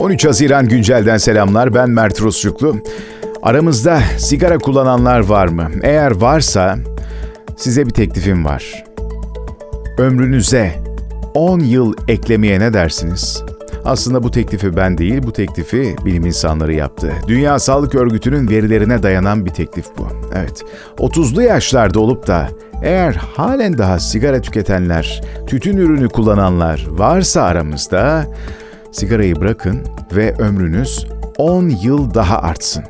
13 Haziran güncelden selamlar. Ben Mert Rusçuklu. Aramızda sigara kullananlar var mı? Eğer varsa size bir teklifim var. Ömrünüze 10 yıl eklemeye ne dersiniz? Aslında bu teklifi ben değil, bu teklifi bilim insanları yaptı. Dünya Sağlık Örgütü'nün verilerine dayanan bir teklif bu. Evet, 30'lu yaşlarda olup da eğer halen daha sigara tüketenler, tütün ürünü kullananlar varsa aramızda, sigarayı bırakın ve ömrünüz 10 yıl daha artsın.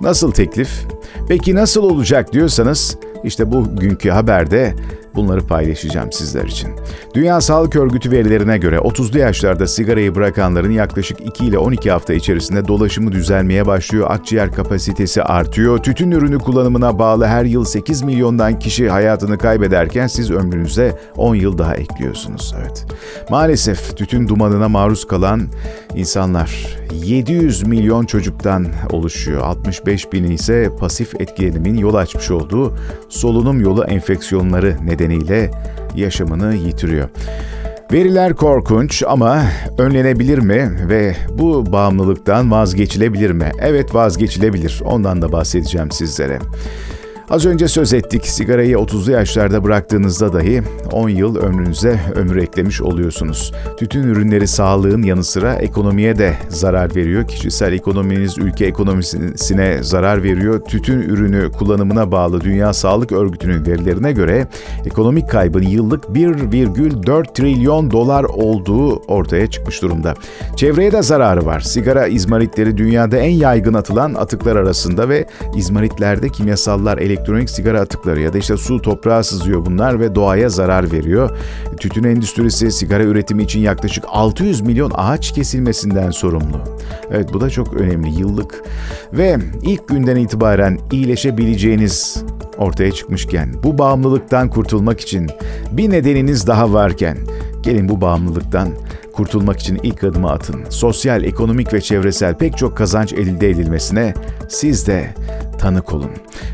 Nasıl teklif? Peki nasıl olacak diyorsanız, işte bugünkü haberde Bunları paylaşacağım sizler için. Dünya Sağlık Örgütü verilerine göre 30'lu yaşlarda sigarayı bırakanların yaklaşık 2 ile 12 hafta içerisinde dolaşımı düzelmeye başlıyor, akciğer kapasitesi artıyor. Tütün ürünü kullanımına bağlı her yıl 8 milyondan kişi hayatını kaybederken siz ömrünüze 10 yıl daha ekliyorsunuz. Evet. Maalesef tütün dumanına maruz kalan insanlar 700 milyon çocuktan oluşuyor. 65 bini ise pasif etkilenimin yol açmış olduğu solunum yolu enfeksiyonları nedeniyle yaşamını yitiriyor. Veriler korkunç ama önlenebilir mi ve bu bağımlılıktan vazgeçilebilir mi? Evet vazgeçilebilir. Ondan da bahsedeceğim sizlere. Az önce söz ettik. Sigarayı 30'lu yaşlarda bıraktığınızda dahi 10 yıl ömrünüze ömür eklemiş oluyorsunuz. Tütün ürünleri sağlığın yanı sıra ekonomiye de zarar veriyor. Kişisel ekonominiz ülke ekonomisine zarar veriyor. Tütün ürünü kullanımına bağlı Dünya Sağlık Örgütü'nün verilerine göre ekonomik kaybın yıllık 1,4 trilyon dolar olduğu ortaya çıkmış durumda. Çevreye de zararı var. Sigara izmaritleri dünyada en yaygın atılan atıklar arasında ve izmaritlerde kimyasallar, elektrik elektronik sigara atıkları ya da işte su toprağa sızıyor bunlar ve doğaya zarar veriyor. Tütün endüstrisi sigara üretimi için yaklaşık 600 milyon ağaç kesilmesinden sorumlu. Evet bu da çok önemli yıllık. Ve ilk günden itibaren iyileşebileceğiniz ortaya çıkmışken, bu bağımlılıktan kurtulmak için bir nedeniniz daha varken, gelin bu bağımlılıktan kurtulmak için ilk adımı atın. Sosyal, ekonomik ve çevresel pek çok kazanç elde edilmesine siz de tanık olun.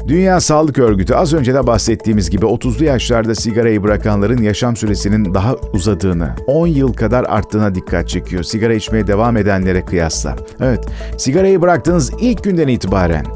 Dünya Sağlık Örgütü az önce de bahsettiğimiz gibi 30'lu yaşlarda sigarayı bırakanların yaşam süresinin daha uzadığını, 10 yıl kadar arttığına dikkat çekiyor. Sigara içmeye devam edenlere kıyasla. Evet, sigarayı bıraktığınız ilk günden itibaren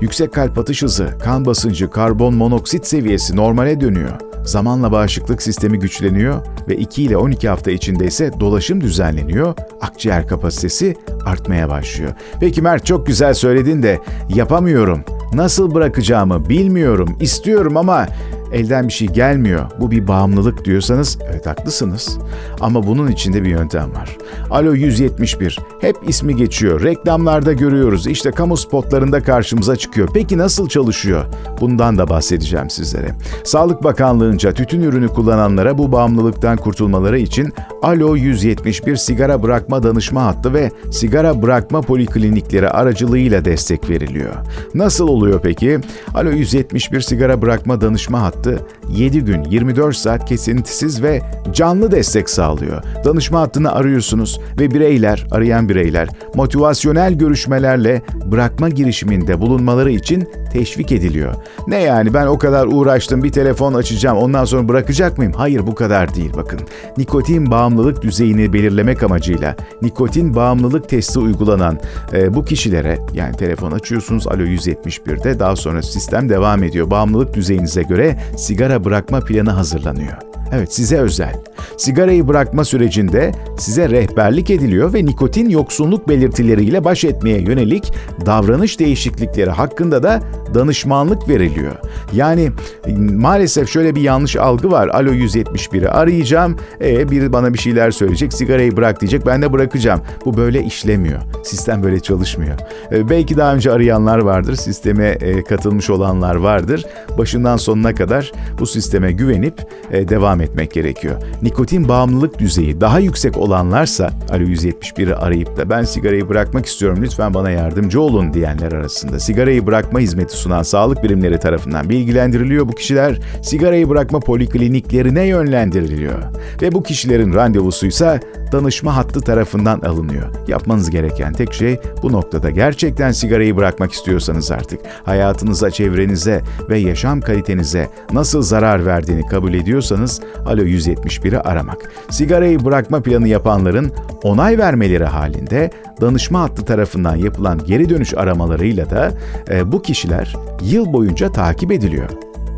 yüksek kalp atış hızı, kan basıncı, karbon monoksit seviyesi normale dönüyor. Zamanla bağışıklık sistemi güçleniyor ve 2 ile 12 hafta içinde ise dolaşım düzenleniyor, akciğer kapasitesi artmaya başlıyor. Peki Mert çok güzel söyledin de yapamıyorum. Nasıl bırakacağımı bilmiyorum, istiyorum ama elden bir şey gelmiyor. Bu bir bağımlılık diyorsanız evet haklısınız. Ama bunun içinde bir yöntem var. Alo 171 hep ismi geçiyor. Reklamlarda görüyoruz. İşte kamu spotlarında karşımıza çıkıyor. Peki nasıl çalışıyor? Bundan da bahsedeceğim sizlere. Sağlık Bakanlığı'nca tütün ürünü kullananlara bu bağımlılıktan kurtulmaları için Alo 171 sigara bırakma danışma hattı ve sigara bırakma poliklinikleri aracılığıyla destek veriliyor. Nasıl oluyor peki? Alo 171 sigara bırakma danışma hattı 7 gün 24 saat kesintisiz ve canlı destek sağlıyor. Danışma hattını arıyorsunuz ve bireyler, arayan bireyler motivasyonel görüşmelerle bırakma girişiminde bulunmaları için teşvik ediliyor. Ne yani ben o kadar uğraştım bir telefon açacağım ondan sonra bırakacak mıyım? Hayır bu kadar değil bakın. Nikotin bağımlılık düzeyini belirlemek amacıyla nikotin bağımlılık testi uygulanan e, bu kişilere yani telefon açıyorsunuz alo 171'de daha sonra sistem devam ediyor. Bağımlılık düzeyinize göre sigara bırakma planı hazırlanıyor. Evet size özel. Sigarayı bırakma sürecinde size rehberlik ediliyor ve nikotin yoksunluk belirtileriyle baş etmeye yönelik davranış değişiklikleri hakkında da danışmanlık veriliyor. Yani maalesef şöyle bir yanlış algı var. Alo 171'i arayacağım. E biri bana bir şeyler söyleyecek. Sigarayı bırak diyecek. Ben de bırakacağım. Bu böyle işlemiyor. Sistem böyle çalışmıyor. E, belki daha önce arayanlar vardır. Sisteme e, katılmış olanlar vardır. Başından sonuna kadar bu sisteme güvenip e, devam etmek gerekiyor. Nikotin bağımlılık düzeyi daha yüksek olanlarsa Alo 171'i arayıp da ben sigarayı bırakmak istiyorum lütfen bana yardımcı olun diyenler arasında sigarayı bırakma hizmeti sunan sağlık birimleri tarafından bilgilendiriliyor. Bu kişiler sigarayı bırakma polikliniklerine yönlendiriliyor. Ve bu kişilerin randevusuysa danışma hattı tarafından alınıyor. Yapmanız gereken tek şey bu noktada gerçekten sigarayı bırakmak istiyorsanız artık hayatınıza, çevrenize ve yaşam kalitenize nasıl zarar verdiğini kabul ediyorsanız Alo 171'i aramak. Sigarayı bırakma planı yapanların onay vermeleri halinde danışma hattı tarafından yapılan geri dönüş aramalarıyla da e, bu kişiler yıl boyunca takip ediliyor.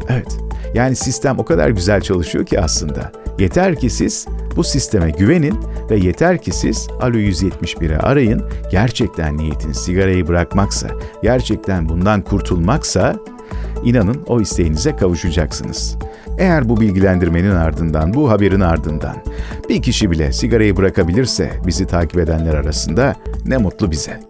Evet, yani sistem o kadar güzel çalışıyor ki aslında. Yeter ki siz bu sisteme güvenin ve yeter ki siz Alo 171'i arayın. Gerçekten niyetiniz sigarayı bırakmaksa, gerçekten bundan kurtulmaksa inanın o isteğinize kavuşacaksınız. Eğer bu bilgilendirmenin ardından, bu haberin ardından bir kişi bile sigarayı bırakabilirse bizi takip edenler arasında ne mutlu bize.